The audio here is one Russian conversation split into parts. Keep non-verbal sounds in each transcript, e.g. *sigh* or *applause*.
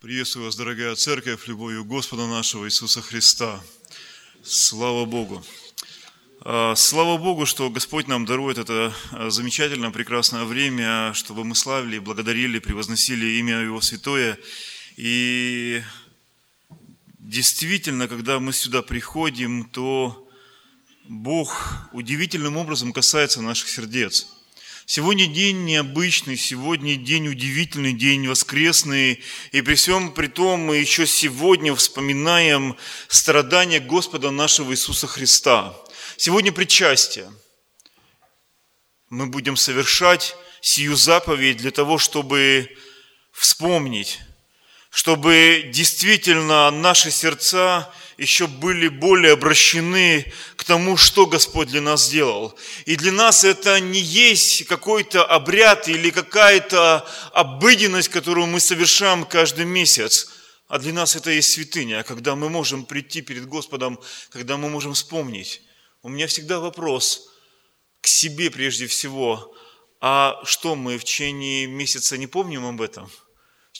Приветствую вас, дорогая церковь, любовью Господа нашего Иисуса Христа. Слава Богу! А, слава Богу, что Господь нам дарует это а, замечательное, прекрасное время, чтобы мы славили, благодарили, превозносили имя Его Святое. И действительно, когда мы сюда приходим, то Бог удивительным образом касается наших сердец – Сегодня день необычный, сегодня день удивительный, день воскресный. И при всем при том мы еще сегодня вспоминаем страдания Господа нашего Иисуса Христа. Сегодня причастие. Мы будем совершать сию заповедь для того, чтобы вспомнить, чтобы действительно наши сердца еще были более обращены к тому, что Господь для нас сделал. И для нас это не есть какой-то обряд или какая-то обыденность, которую мы совершаем каждый месяц, а для нас это есть святыня, когда мы можем прийти перед Господом, когда мы можем вспомнить. У меня всегда вопрос к себе прежде всего, а что мы в течение месяца не помним об этом?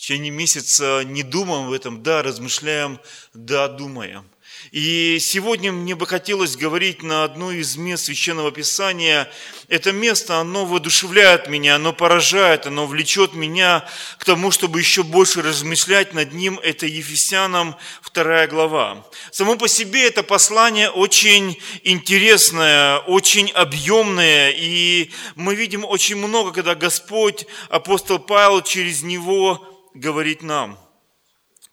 В течение месяца не думаем об этом, да, размышляем, да, думаем. И сегодня мне бы хотелось говорить на одно из мест Священного Писания. Это место, оно воодушевляет меня, оно поражает, оно влечет меня к тому, чтобы еще больше размышлять над ним. Это Ефесянам 2 глава. Само по себе это послание очень интересное, очень объемное, и мы видим очень много, когда Господь, апостол Павел через него говорит нам.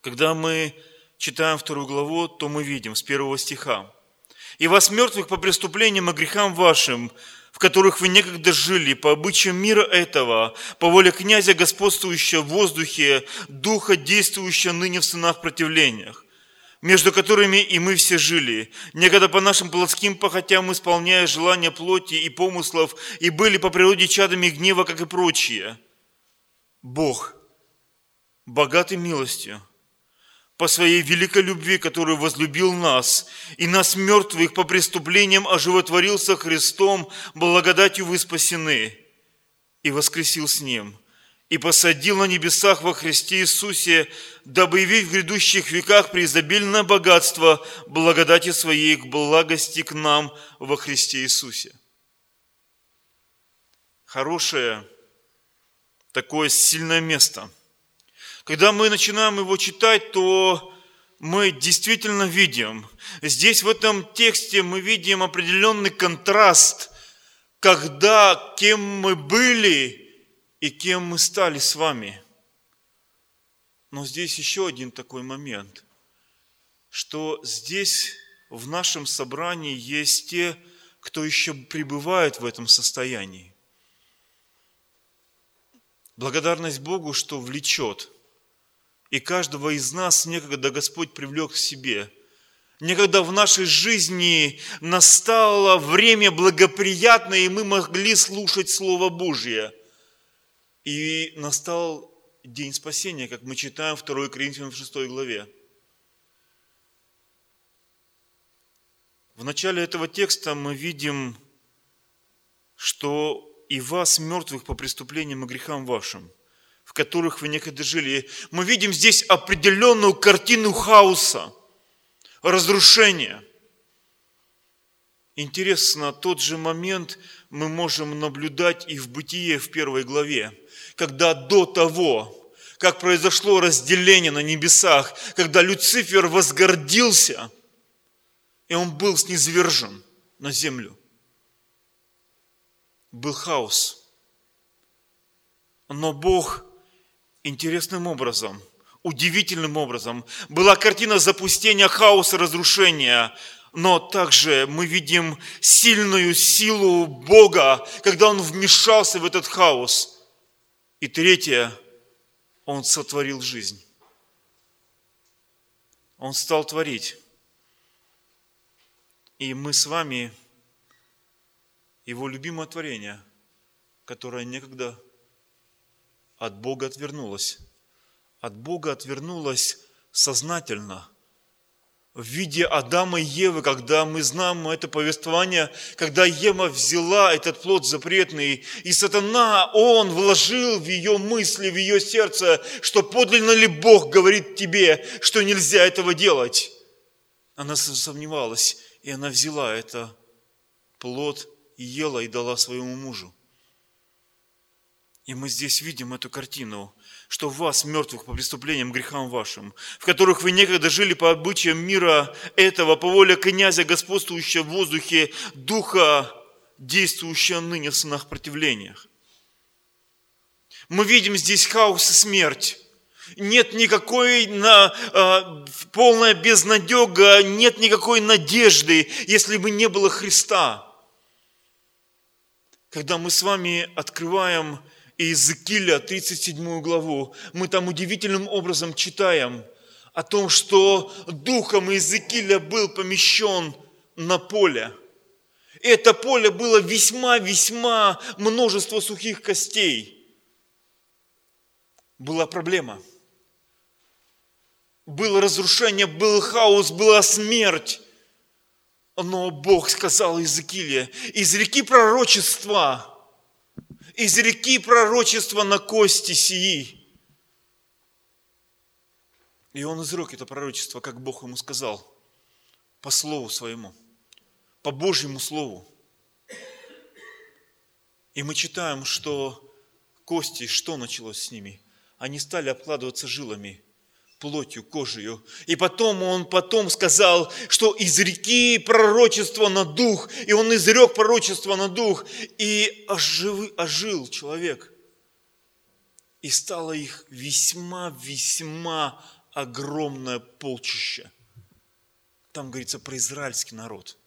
Когда мы читаем вторую главу, то мы видим с первого стиха. «И вас мертвых по преступлениям и грехам вашим, в которых вы некогда жили, по обычаям мира этого, по воле князя, господствующего в воздухе, духа, действующего ныне в сынах противлениях, между которыми и мы все жили, некогда по нашим плотским похотям исполняя желания плоти и помыслов, и были по природе чадами гнева, как и прочие. Бог, богатый милостью, по своей великой любви, который возлюбил нас, и нас мертвых по преступлениям оживотворился Христом, благодатью вы спасены, и воскресил с Ним, и посадил на небесах во Христе Иисусе, дабы явить в грядущих веках преизобильное богатство благодати Своей к благости к нам во Христе Иисусе. Хорошее, такое сильное место – когда мы начинаем его читать, то мы действительно видим, здесь в этом тексте мы видим определенный контраст, когда кем мы были и кем мы стали с вами. Но здесь еще один такой момент, что здесь в нашем собрании есть те, кто еще пребывает в этом состоянии. Благодарность Богу, что влечет – и каждого из нас некогда Господь привлек к себе. Некогда в нашей жизни настало время благоприятное, и мы могли слушать Слово Божье. И настал день спасения, как мы читаем 2 Коринфянам в 6 главе. В начале этого текста мы видим, что и вас, мертвых по преступлениям и грехам вашим – которых вы некогда жили. Мы видим здесь определенную картину хаоса, разрушения. Интересно, тот же момент мы можем наблюдать и в Бытие в первой главе, когда до того, как произошло разделение на небесах, когда Люцифер возгордился, и он был снизвержен на землю. Был хаос. Но Бог интересным образом, удивительным образом. Была картина запустения, хаоса, разрушения, но также мы видим сильную силу Бога, когда Он вмешался в этот хаос. И третье, Он сотворил жизнь. Он стал творить. И мы с вами Его любимое творение, которое некогда от Бога отвернулась. От Бога отвернулась сознательно, в виде Адама и Евы, когда мы знаем это повествование, когда Ева взяла этот плод запретный, и сатана, он вложил в ее мысли, в ее сердце, что подлинно ли Бог говорит тебе, что нельзя этого делать. Она сомневалась, и она взяла это плод и ела и дала своему мужу. И мы здесь видим эту картину, что вас, мертвых по преступлениям, грехам вашим, в которых вы некогда жили по обычаям мира этого, по воле князя, господствующего в воздухе, духа, действующего ныне в сынах противлениях. Мы видим здесь хаос и смерть. Нет никакой на, э, полная безнадега, нет никакой надежды, если бы не было Христа. Когда мы с вами открываем Иезекииля, 37 главу, мы там удивительным образом читаем о том, что духом Иезекииля был помещен на поле. И это поле было весьма-весьма множество сухих костей. Была проблема. Было разрушение, был хаос, была смерть. Но Бог сказал Иезекииле, из реки пророчества – изреки пророчество на кости сии. И он изрек это пророчество, как Бог ему сказал, по слову своему, по Божьему слову. И мы читаем, что кости, что началось с ними? Они стали обкладываться жилами – плотью, кожей. И потом он потом сказал, что из реки пророчество на дух, и он изрек пророчество на дух, и ожив, ожил человек. И стало их весьма-весьма огромное полчище. Там говорится про израильский народ.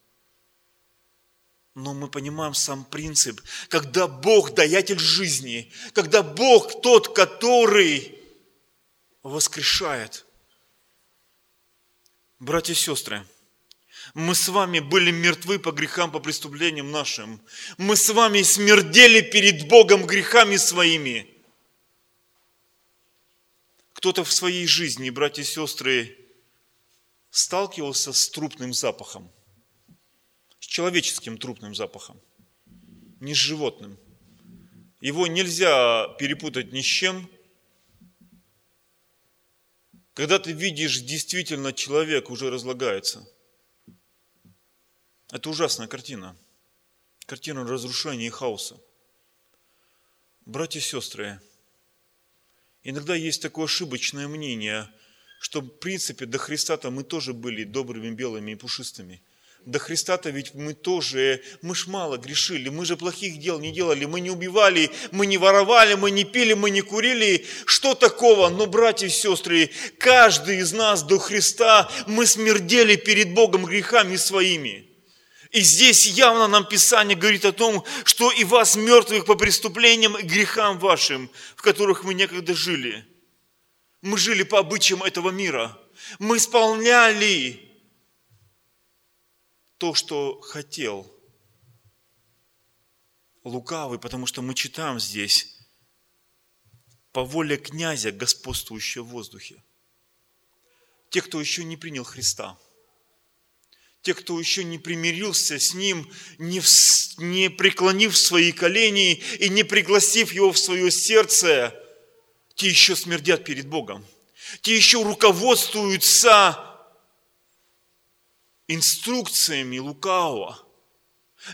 Но мы понимаем сам принцип, когда Бог даятель жизни, когда Бог тот, который воскрешает. Братья и сестры, мы с вами были мертвы по грехам, по преступлениям нашим. Мы с вами смердели перед Богом грехами своими. Кто-то в своей жизни, братья и сестры, сталкивался с трупным запахом, с человеческим трупным запахом, не с животным. Его нельзя перепутать ни с чем – когда ты видишь, действительно человек уже разлагается. Это ужасная картина. Картина разрушения и хаоса. Братья и сестры, иногда есть такое ошибочное мнение, что в принципе до Христа-то мы тоже были добрыми, белыми и пушистыми – до Христа-то ведь мы тоже, мы ж мало грешили, мы же плохих дел не делали, мы не убивали, мы не воровали, мы не пили, мы не курили. Что такого? Но, братья и сестры, каждый из нас до Христа, мы смердели перед Богом грехами своими. И здесь явно нам Писание говорит о том, что и вас, мертвых по преступлениям и грехам вашим, в которых мы некогда жили. Мы жили по обычаям этого мира. Мы исполняли то, что хотел лукавый, потому что мы читаем здесь по воле князя, господствующего в воздухе. Те, кто еще не принял Христа, те, кто еще не примирился с Ним, не, в, не преклонив свои колени и не пригласив Его в свое сердце, те еще смердят перед Богом. Те еще руководствуются инструкциями лукавого.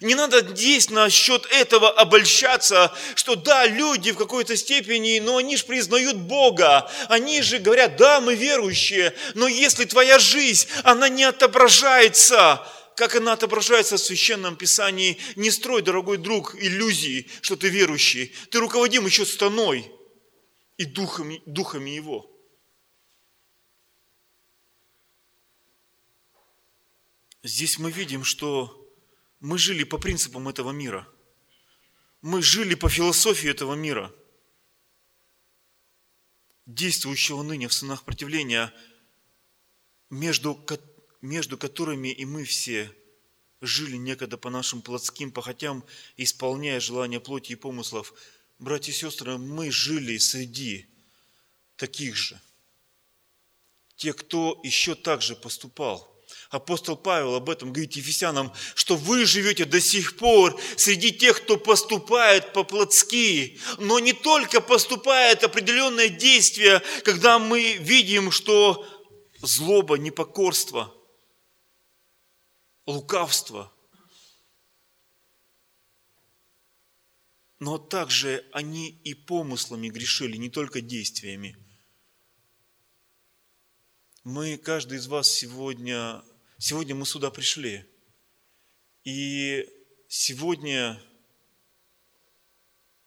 Не надо здесь насчет этого обольщаться, что да, люди в какой-то степени, но они же признают Бога. Они же говорят, да, мы верующие, но если твоя жизнь, она не отображается, как она отображается в Священном Писании, не строй, дорогой друг, иллюзии, что ты верующий. Ты руководим еще станой и духами, духами Его. Здесь мы видим, что мы жили по принципам этого мира. Мы жили по философии этого мира, действующего ныне в сынах противления, между, между которыми и мы все жили некогда по нашим плотским похотям, исполняя желания плоти и помыслов. Братья и сестры, мы жили среди таких же. Те, кто еще так же поступал – Апостол Павел об этом говорит Ефесянам, что вы живете до сих пор среди тех, кто поступает по-плотски, но не только поступает определенное действие, когда мы видим, что злоба, непокорство, лукавство, но также они и помыслами грешили, не только действиями. Мы, каждый из вас сегодня Сегодня мы сюда пришли. И сегодня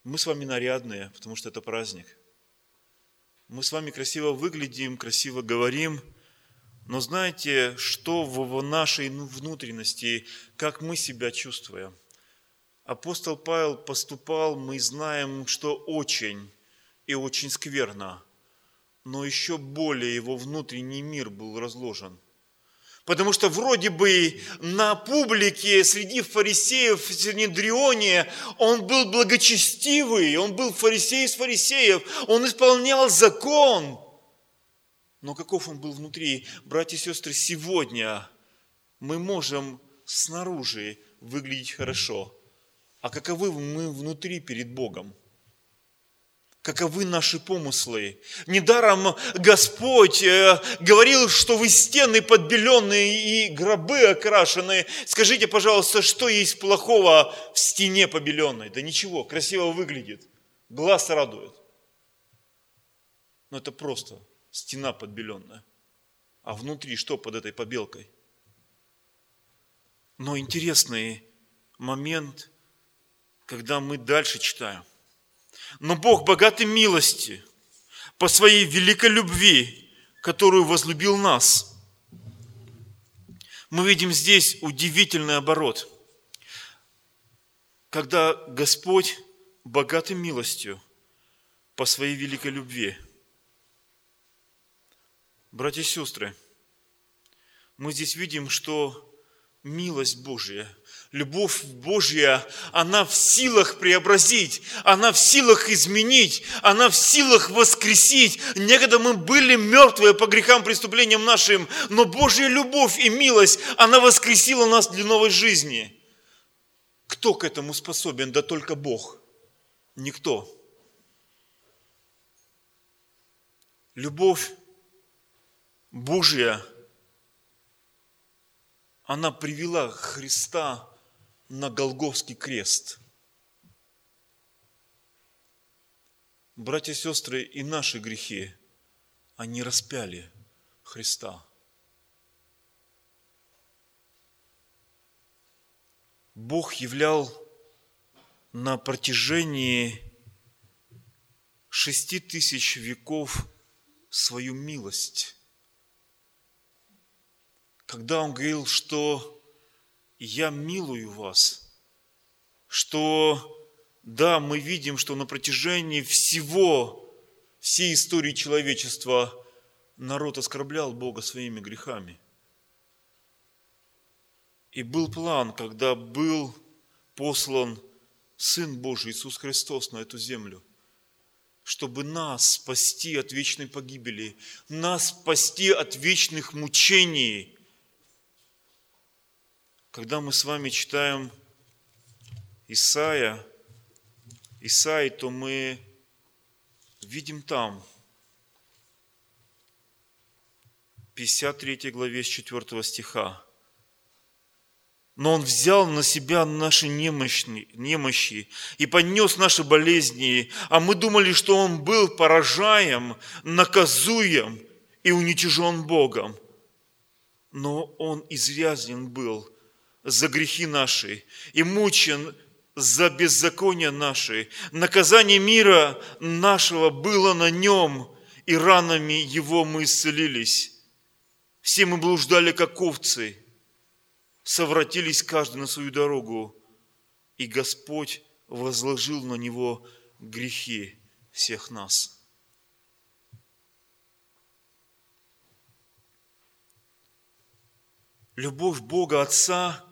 мы с вами нарядные, потому что это праздник. Мы с вами красиво выглядим, красиво говорим, но знаете, что в нашей внутренности, как мы себя чувствуем? Апостол Павел поступал, мы знаем, что очень и очень скверно, но еще более его внутренний мир был разложен – Потому что вроде бы на публике среди фарисеев в Синедрионе он был благочестивый, он был фарисей из фарисеев, он исполнял закон. Но каков он был внутри? Братья и сестры, сегодня мы можем снаружи выглядеть хорошо, а каковы мы внутри перед Богом? Каковы наши помыслы. Недаром Господь э, говорил, что вы стены подбеленные и гробы окрашены. Скажите, пожалуйста, что есть плохого в стене побеленной? Да ничего, красиво выглядит, глаз радует. Но это просто стена подбеленная. А внутри что под этой побелкой? Но интересный момент, когда мы дальше читаем. Но Бог богатый милости по своей великой любви, которую возлюбил нас. Мы видим здесь удивительный оборот, когда Господь богатый милостью по своей великой любви. Братья и сестры, мы здесь видим, что милость Божья – Любовь Божья, она в силах преобразить, она в силах изменить, она в силах воскресить. Некогда мы были мертвые по грехам, преступлениям нашим, но Божья любовь и милость, она воскресила нас для новой жизни. Кто к этому способен? Да только Бог. Никто. Любовь Божья, она привела Христа на Голговский крест. Братья и сестры, и наши грехи, они распяли Христа. Бог являл на протяжении шести тысяч веков свою милость. Когда Он говорил, что я милую вас, что да, мы видим, что на протяжении всего, всей истории человечества народ оскорблял Бога своими грехами. И был план, когда был послан Сын Божий Иисус Христос на эту землю, чтобы нас спасти от вечной погибели, нас спасти от вечных мучений – когда мы с вами читаем Исаия, Исаи, то мы видим там, 53 главе с 4 стиха. Но Он взял на себя наши немощи, немощи и понес наши болезни, а мы думали, что Он был поражаем, наказуем и уничижен Богом. Но Он изрязнен был за грехи наши и мучен за беззакония наши. Наказание мира нашего было на нем, и ранами его мы исцелились. Все мы блуждали, как овцы, совратились каждый на свою дорогу, и Господь возложил на него грехи всех нас. Любовь Бога Отца –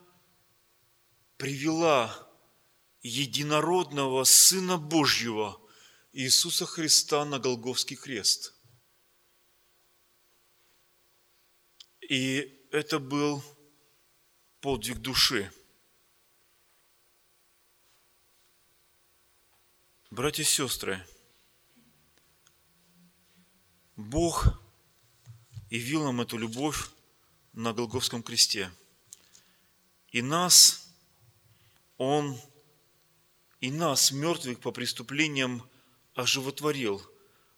привела единородного Сына Божьего Иисуса Христа на Голговский крест. И это был подвиг души. Братья и сестры, Бог явил нам эту любовь на Голговском кресте. И нас, Он, и нас, мертвых по преступлениям, оживотворил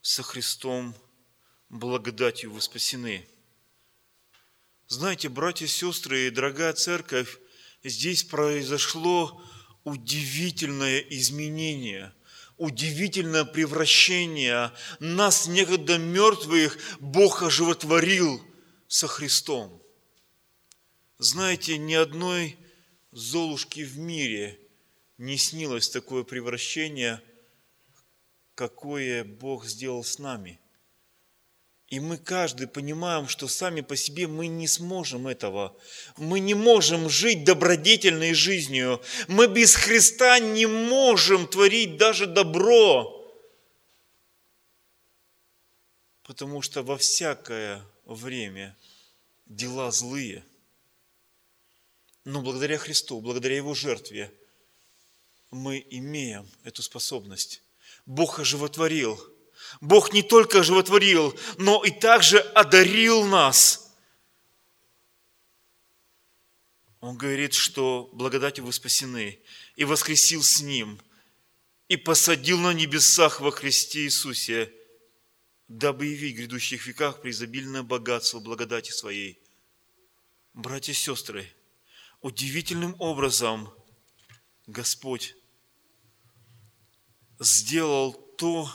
со Христом, благодатью вы спасены. Знаете, братья сестры, и дорогая церковь, здесь произошло удивительное изменение – удивительное превращение. Нас, некогда мертвых, Бог оживотворил со Христом. Знаете, ни одной золушки в мире не снилось такое превращение, какое Бог сделал с нами – и мы каждый понимаем, что сами по себе мы не сможем этого. Мы не можем жить добродетельной жизнью. Мы без Христа не можем творить даже добро. Потому что во всякое время дела злые. Но благодаря Христу, благодаря Его жертве, мы имеем эту способность. Бог оживотворил – Бог не только животворил, но и также одарил нас. Он говорит, что благодатью вы спасены, и воскресил с Ним, и посадил на небесах во Христе Иисусе, дабы явить в грядущих веках преизобильное богатство благодати Своей. Братья и сестры, удивительным образом Господь сделал то,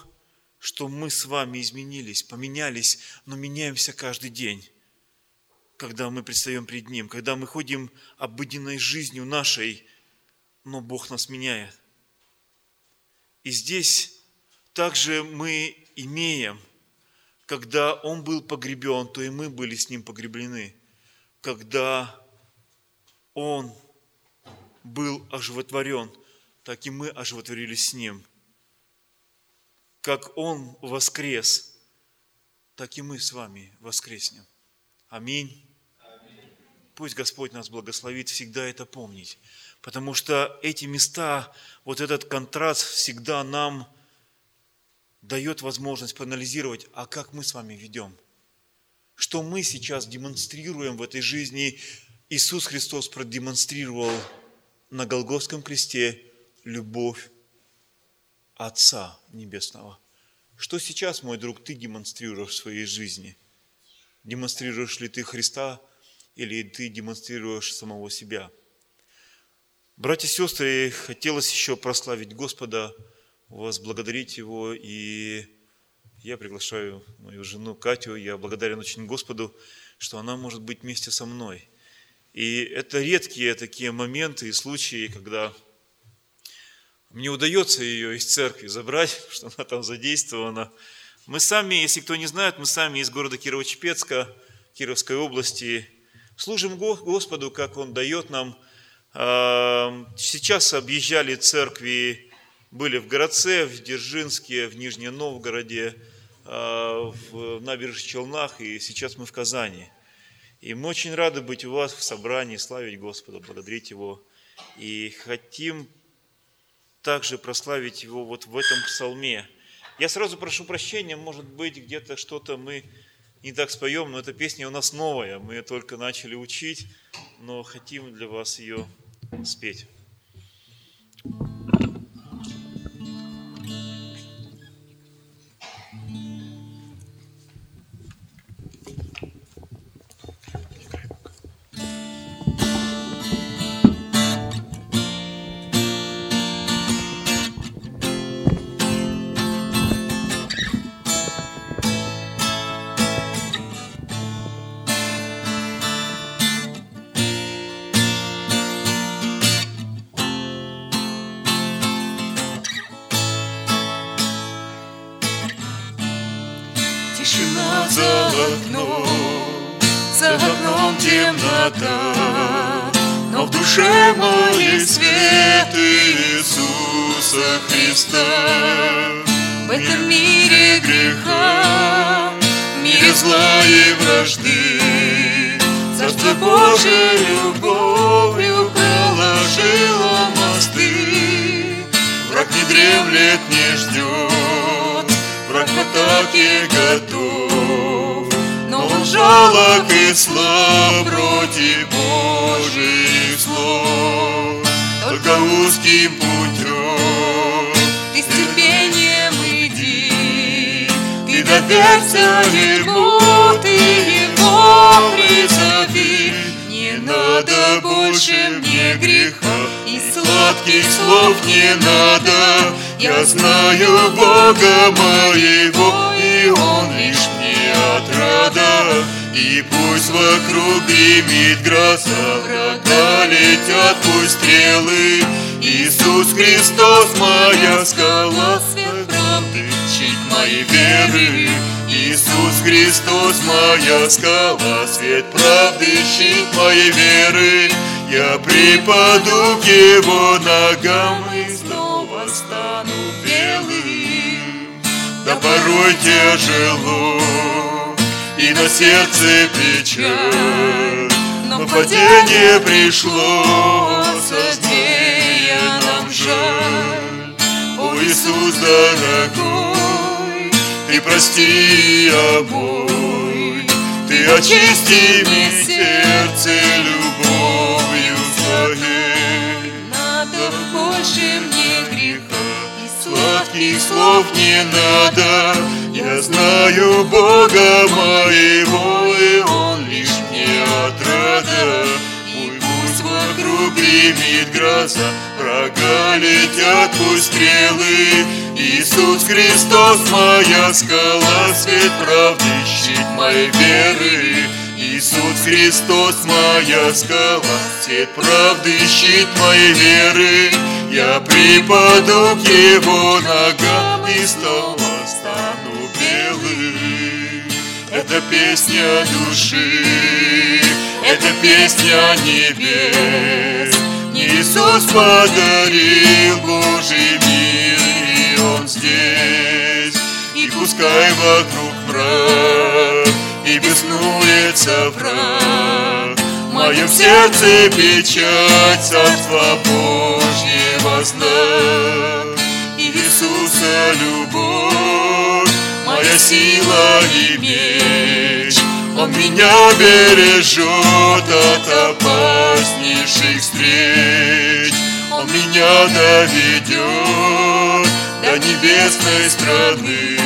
что мы с вами изменились, поменялись, но меняемся каждый день, когда мы предстаем перед Ним, когда мы ходим обыденной жизнью нашей, но Бог нас меняет. И здесь также мы имеем, когда Он был погребен, то и мы были с Ним погреблены. Когда Он был оживотворен, так и мы оживотворились с Ним – как Он воскрес, так и мы с вами воскреснем. Аминь. Пусть Господь нас благословит всегда это помнить, потому что эти места, вот этот контраст всегда нам дает возможность проанализировать, а как мы с вами ведем, что мы сейчас демонстрируем в этой жизни. Иисус Христос продемонстрировал на Голгофском кресте любовь Отца Небесного. Что сейчас, мой друг, ты демонстрируешь в своей жизни? Демонстрируешь ли ты Христа или ты демонстрируешь самого себя? Братья и сестры, хотелось еще прославить Господа, возблагодарить Его, и я приглашаю мою жену Катю, я благодарен очень Господу, что она может быть вместе со мной. И это редкие такие моменты и случаи, когда мне удается ее из церкви забрать, *laughs* что она там задействована. Мы сами, если кто не знает, мы сами из города Кирово-Чепецка, Кировской области, служим Господу, как Он дает нам. Сейчас объезжали церкви, были в Городце, в Дзержинске, в Нижнем Новгороде, а, в набережных Челнах, и сейчас мы в Казани. И мы очень рады быть у вас в собрании, славить Господа, благодарить Его. И хотим также прославить Его вот в этом псалме. Я сразу прошу прощения, может быть, где-то что-то мы не так споем, но эта песня у нас новая, мы ее только начали учить, но хотим для вас ее спеть. Жалок и слаб против Божьих слов. Только узким путем Ты с терпением иди, ты доверься ему, ты его призови. Не надо больше мне греха, и сладких слов не надо. Я знаю Бога моего, и Он лишь мне отрада. И пусть вокруг гремит гроза, врага летят пусть стрелы. Иисус Христос, моя скала, правды, щит моей веры. Иисус Христос, моя скала, свет правды, щит моей веры. Я припаду к Его ногам и снова стану белым. Да порой тяжело, и на сердце печаль, но падение пришло, создея нам жаль. О, Иисус дорогой, ты прости обой, ты очисти мне сердце любовью своей. надо больше мне греха и Сладких слов не надо, я знаю Бога моего, и Он лишь мне отрада. Ой, пусть вокруг гремит гроза, врага летят пусть стрелы. Иисус Христос, моя скала, свет правды, щит моей веры. Иисус Христос, моя скала, свет правды, щит моей веры. Я припаду к Его ногам и стану Это песня души, это песня небес. Иисус подарил Божий мир, и Он здесь. И пускай вокруг мрак, и беснуется враг. В моем сердце печать Царства Божьего знак. Иисуса любовь, моя сила и меч. Он меня бережет от опаснейших встреч. Он меня доведет до небесной страны.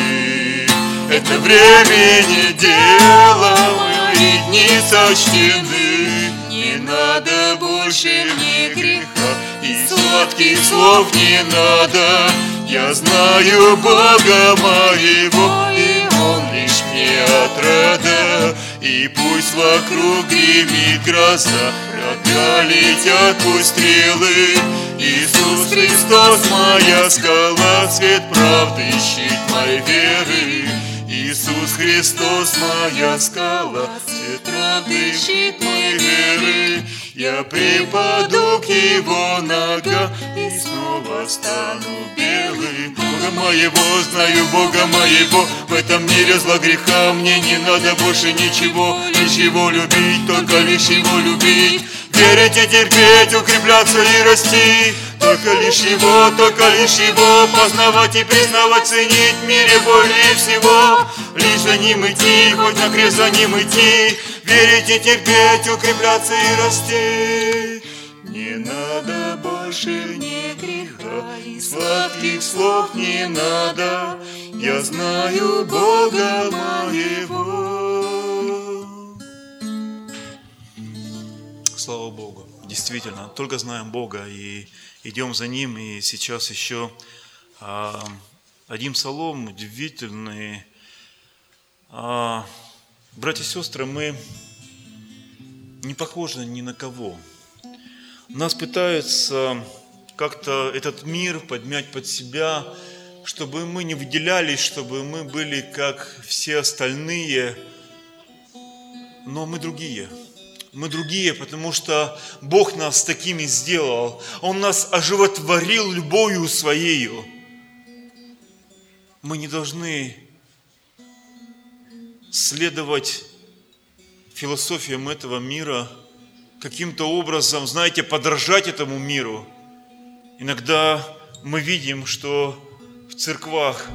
Это времени дело, мои дни сочтены. Не надо больше мне греха, и сладких слов не надо. Я знаю Бога моего, и Он лишь мне отрада. И пусть вокруг гремит гроза, врага летят пусть стрелы. Иисус Христос, моя скала, свет правды, щит моей веры. Иисус Христос, моя скала, свет правды, щит моей веры. Я припаду к Его ногам и снова стану белым. Бога моего, знаю Бога моего, в этом мире зла греха мне не надо больше ничего, лишь Его любить, только лишь Его любить. Верить и терпеть, укрепляться и расти, только лишь Его, только лишь Его Познавать и признавать, ценить в мире более всего. Лишь за Ним идти, хоть на крест за Ним идти. Верить и терпеть, укрепляться и расти. Не надо больше ни греха И сладких слов не надо. Я знаю Бога моего Слава Богу. Действительно, только знаем Бога и идем за Ним. И сейчас еще а, один псалом удивительный. А, братья и сестры, мы не похожи ни на кого. Нас пытаются как-то этот мир подмять под себя, чтобы мы не выделялись, чтобы мы были как все остальные, но мы другие – мы другие, потому что Бог нас такими сделал. Он нас оживотворил любовью Своею. Мы не должны следовать философиям этого мира, каким-то образом, знаете, подражать этому миру. Иногда мы видим, что в церквах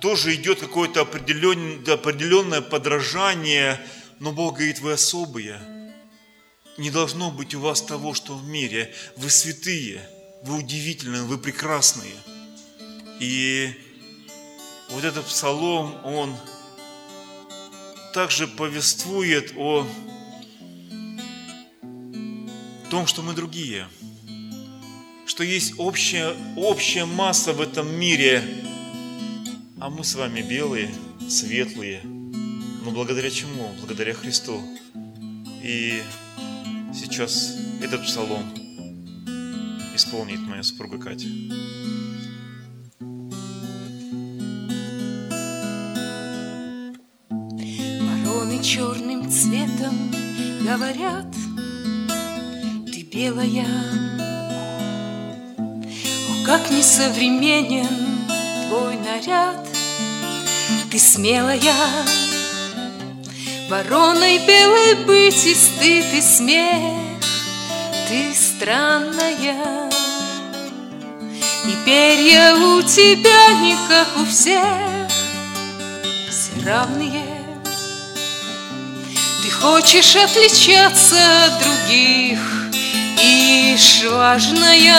тоже идет какое-то определенное, определенное подражание, но Бог говорит, вы особые. Не должно быть у вас того, что в мире. Вы святые, вы удивительные, вы прекрасные. И вот этот псалом, он также повествует о том, что мы другие, что есть общая, общая масса в этом мире, а мы с вами белые, светлые. Но благодаря чему? Благодаря Христу. И сейчас этот псалом исполнит моя супруга Катя. Вороны черным цветом говорят, ты белая. О, как несовременен твой наряд, ты смелая. Вороной белой быть и стыд, и смех, ты странная. И перья у тебя не как у всех, все равные. Ты хочешь отличаться от других, и важная.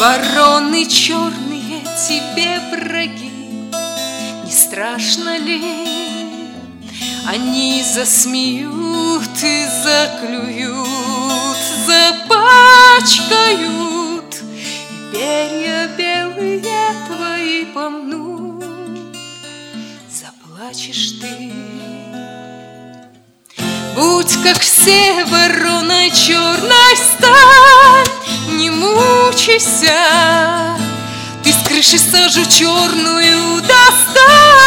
Вороны черные тебе враги, не страшно ли? Они засмеют и заклюют, запачкают, и перья белые твои помнут, заплачешь ты. Будь как все вороной черной стань, не мучайся, ты с крыши сажу черную достань,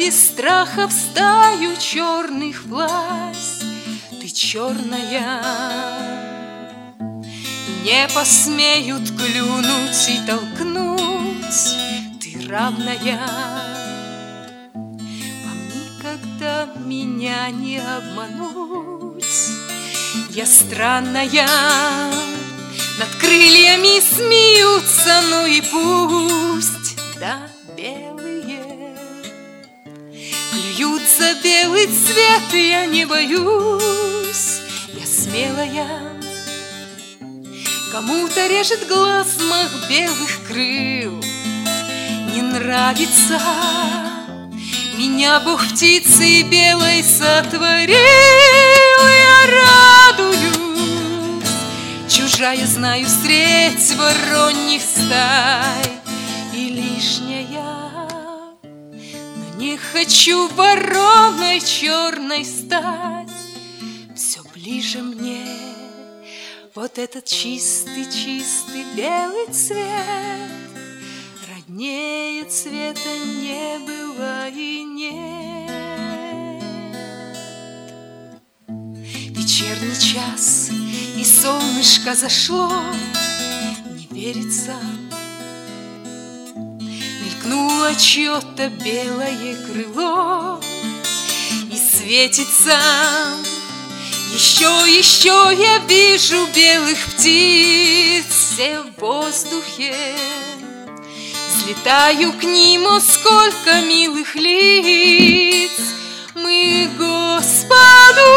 без страха в стаю черных власть ты черная. Не посмеют клюнуть и толкнуть, ты равная. Вам никогда меня не обмануть. Я странная, над крыльями смеются, ну и пусть, да, белые. Клюют за белый цвет, и я не боюсь, я смелая. Кому-то режет глаз мах белых крыл. Не нравится. Меня Бог птицей белой сотворил. Я радуюсь. Чужая знаю средь вороньих стай. И лишняя не хочу вороной черной стать. Все ближе мне. Вот этот чистый-чистый белый цвет. Роднее цвета не было и нет. Вечерний час, и солнышко зашло. Не верится Мелькнуло чье-то белое крыло И светится еще, еще я вижу белых птиц все в воздухе. Взлетаю к ним, о, сколько милых лиц мы Господу.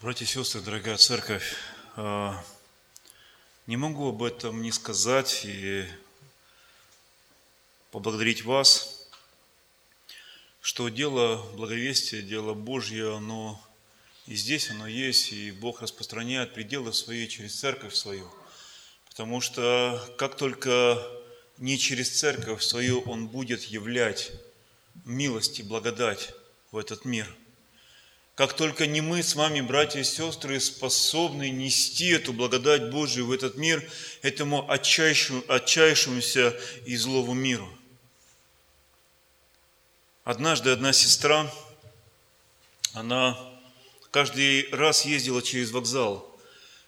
Братья и сестры, дорогая церковь, э, не могу об этом не сказать и поблагодарить вас, что дело благовестия, дело Божье, оно и здесь оно есть, и Бог распространяет пределы свои через церковь свою. Потому что как только не через церковь свою Он будет являть милость и благодать в этот мир. Как только не мы с вами, братья и сестры, способны нести эту благодать Божию в этот мир, этому отчаявшемуся и злому миру. Однажды одна сестра, она каждый раз ездила через вокзал,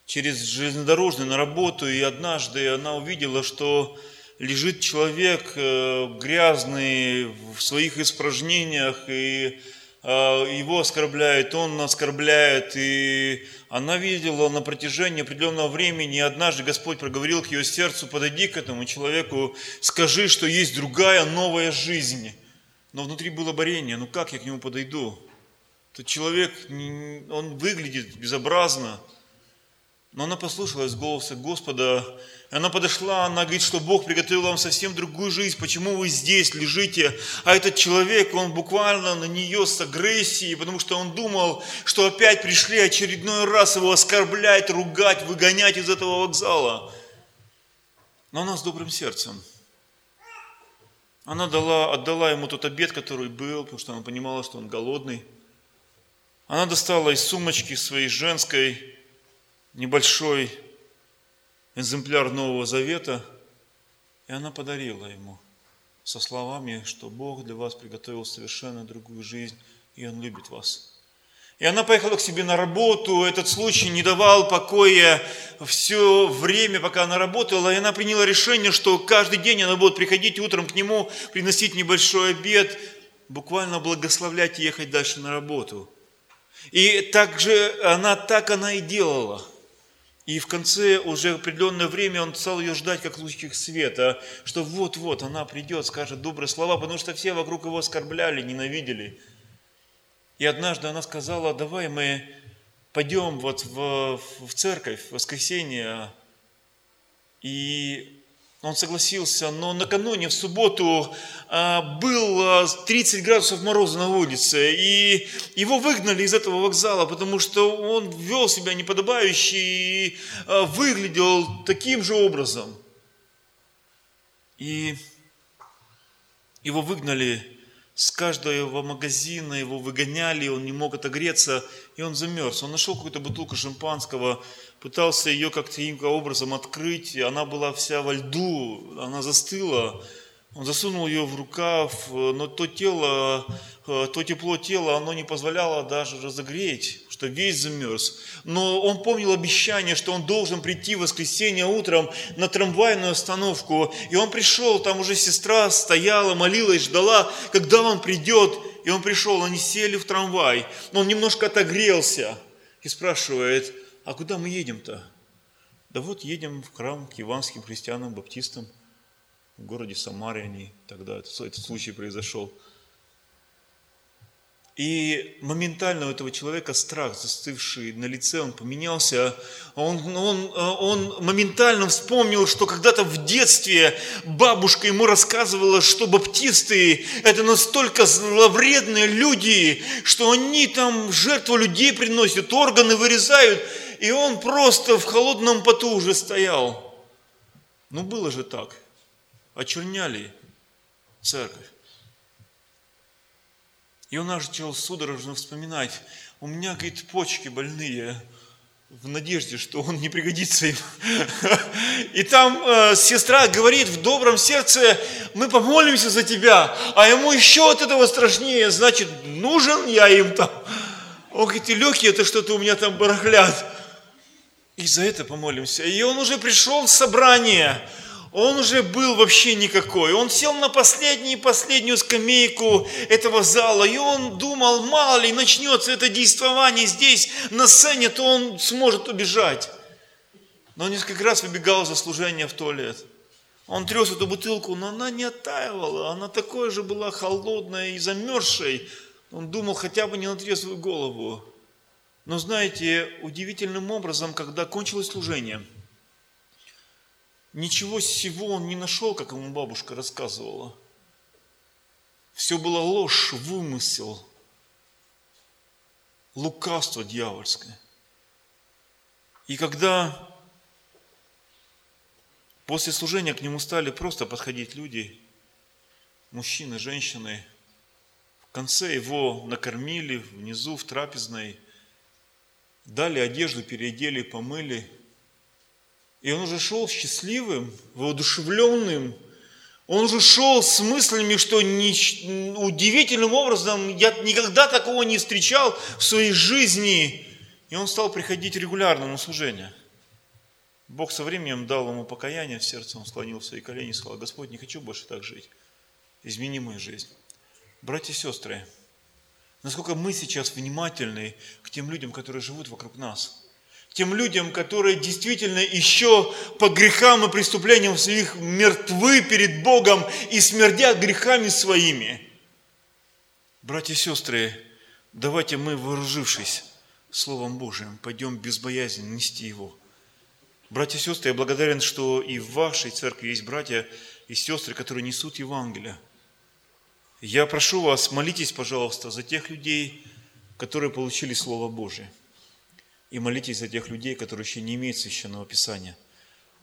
через железнодорожный на работу, и однажды она увидела, что лежит человек э, грязный в своих испражнениях, и его оскорбляет, он оскорбляет, и она видела на протяжении определенного времени, и однажды Господь проговорил к ее сердцу, подойди к этому человеку, скажи, что есть другая новая жизнь. Но внутри было борение, ну как я к нему подойду? Этот человек, он выглядит безобразно, но она послушалась голоса Господа, она подошла, она говорит, что Бог приготовил вам совсем другую жизнь, почему вы здесь лежите. А этот человек, он буквально на нее с агрессией, потому что он думал, что опять пришли очередной раз его оскорблять, ругать, выгонять из этого вокзала. Но она с добрым сердцем. Она дала, отдала ему тот обед, который был, потому что она понимала, что он голодный. Она достала из сумочки своей женской небольшой экземпляр Нового Завета, и она подарила ему со словами, что Бог для вас приготовил совершенно другую жизнь, и Он любит вас. И она поехала к себе на работу, этот случай не давал покоя все время, пока она работала, и она приняла решение, что каждый день она будет приходить утром к нему, приносить небольшой обед, буквально благословлять и ехать дальше на работу. И также она так она и делала – и в конце уже определенное время он стал ее ждать, как лучик света, что вот-вот она придет, скажет добрые слова, потому что все вокруг его оскорбляли, ненавидели. И однажды она сказала, давай мы пойдем вот в, в церковь в воскресенье, и он согласился, но накануне, в субботу, а, был 30 градусов мороза на улице, и его выгнали из этого вокзала, потому что он вел себя неподобающе и а, выглядел таким же образом. И его выгнали с каждого магазина, его выгоняли, он не мог отогреться, и он замерз. Он нашел какую-то бутылку шампанского, пытался ее как-то образом открыть, и она была вся во льду, она застыла. Он засунул ее в рукав, но то тело, то тепло тела, оно не позволяло даже разогреть, что весь замерз. Но он помнил обещание, что он должен прийти в воскресенье утром на трамвайную остановку. И он пришел, там уже сестра стояла, молилась, ждала, когда он придет. И он пришел, они сели в трамвай. Но он немножко отогрелся и спрашивает, а куда мы едем-то? Да вот едем в храм к иванским христианам, баптистам, в городе Самаре они тогда, этот случай произошел. И моментально у этого человека страх, застывший на лице, он поменялся. Он, он, он моментально вспомнил, что когда-то в детстве бабушка ему рассказывала, что баптисты – это настолько зловредные люди, что они там жертву людей приносят, органы вырезают – и он просто в холодном поту уже стоял. Ну было же так. Очерняли церковь. И он начал судорожно вспоминать, у меня, говорит, почки больные, в надежде, что он не пригодится им. *laughs* И там э, сестра говорит в добром сердце, мы помолимся за тебя, а ему еще от этого страшнее, значит, нужен я им там. Он говорит, и легкие это что-то у меня там барахлят. И за это помолимся. И он уже пришел в собрание, он уже был вообще никакой. Он сел на последнюю последнюю скамейку этого зала, и он думал, мало ли начнется это действование здесь, на сцене, то он сможет убежать. Но он несколько раз выбегал за служение в туалет. Он трес эту бутылку, но она не оттаивала, она такой же была холодная и замерзшей. Он думал хотя бы не на трезвую голову. Но знаете, удивительным образом, когда кончилось служение, ничего всего он не нашел, как ему бабушка рассказывала. Все было ложь, вымысел, лукавство дьявольское. И когда после служения к нему стали просто подходить люди, мужчины, женщины, В конце его накормили внизу в трапезной, дали одежду, переодели, помыли. И он уже шел счастливым, воодушевленным. Он уже шел с мыслями, что не, удивительным образом я никогда такого не встречал в своей жизни. И он стал приходить регулярно на служение. Бог со временем дал ему покаяние в сердце, он склонил свои колени и сказал, Господь, не хочу больше так жить. Измени мою жизнь. Братья и сестры, насколько мы сейчас внимательны к тем людям, которые живут вокруг нас. Тем людям, которые действительно еще по грехам и преступлениям своих мертвы перед Богом и смердят грехами своими. Братья и сестры, давайте мы, вооружившись Словом Божиим, пойдем без боязни нести Его. Братья и сестры, я благодарен, что и в вашей церкви есть братья и сестры, которые несут Евангелие – я прошу вас, молитесь, пожалуйста, за тех людей, которые получили Слово Божие. И молитесь за тех людей, которые еще не имеют священного Писания.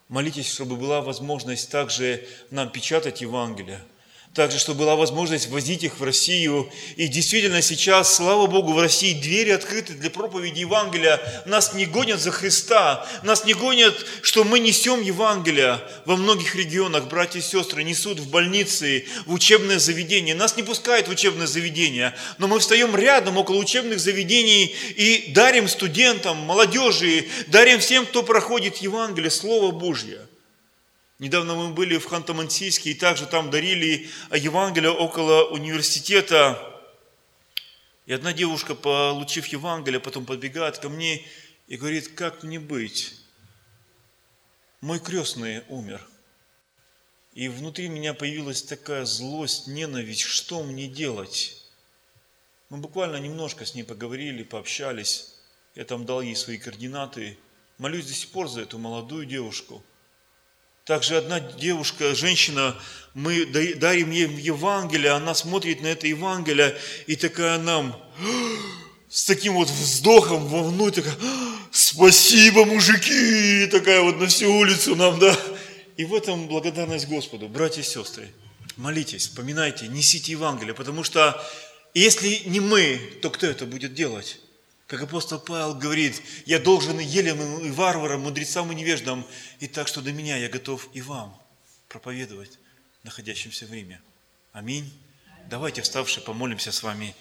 Молитесь, чтобы была возможность также нам печатать Евангелие – также, чтобы была возможность возить их в Россию. И действительно сейчас, слава Богу, в России двери открыты для проповеди Евангелия. Нас не гонят за Христа, нас не гонят, что мы несем Евангелие во многих регионах. Братья и сестры несут в больницы, в учебное заведение. Нас не пускают в учебное заведение, но мы встаем рядом около учебных заведений и дарим студентам, молодежи, дарим всем, кто проходит Евангелие, Слово Божье – Недавно мы были в Ханты-Мансийске и также там дарили Евангелие около университета. И одна девушка, получив Евангелие, потом подбегает ко мне и говорит, как мне быть? Мой крестный умер. И внутри меня появилась такая злость, ненависть, что мне делать? Мы буквально немножко с ней поговорили, пообщались. Я там дал ей свои координаты. Молюсь до сих пор за эту молодую девушку – также одна девушка, женщина, мы дарим ей Евангелие, она смотрит на это Евангелие, и такая нам с таким вот вздохом вовнутрь, такая, спасибо, мужики, и такая вот на всю улицу нам, да. И в этом благодарность Господу, братья и сестры. Молитесь, вспоминайте, несите Евангелие, потому что если не мы, то кто это будет делать? Как апостол Павел говорит, я должен и елем, и варварам, мудрецам и невеждам, и так, что до меня я готов и вам проповедовать, находящимся в Риме. Аминь. Давайте, вставшие, помолимся с вами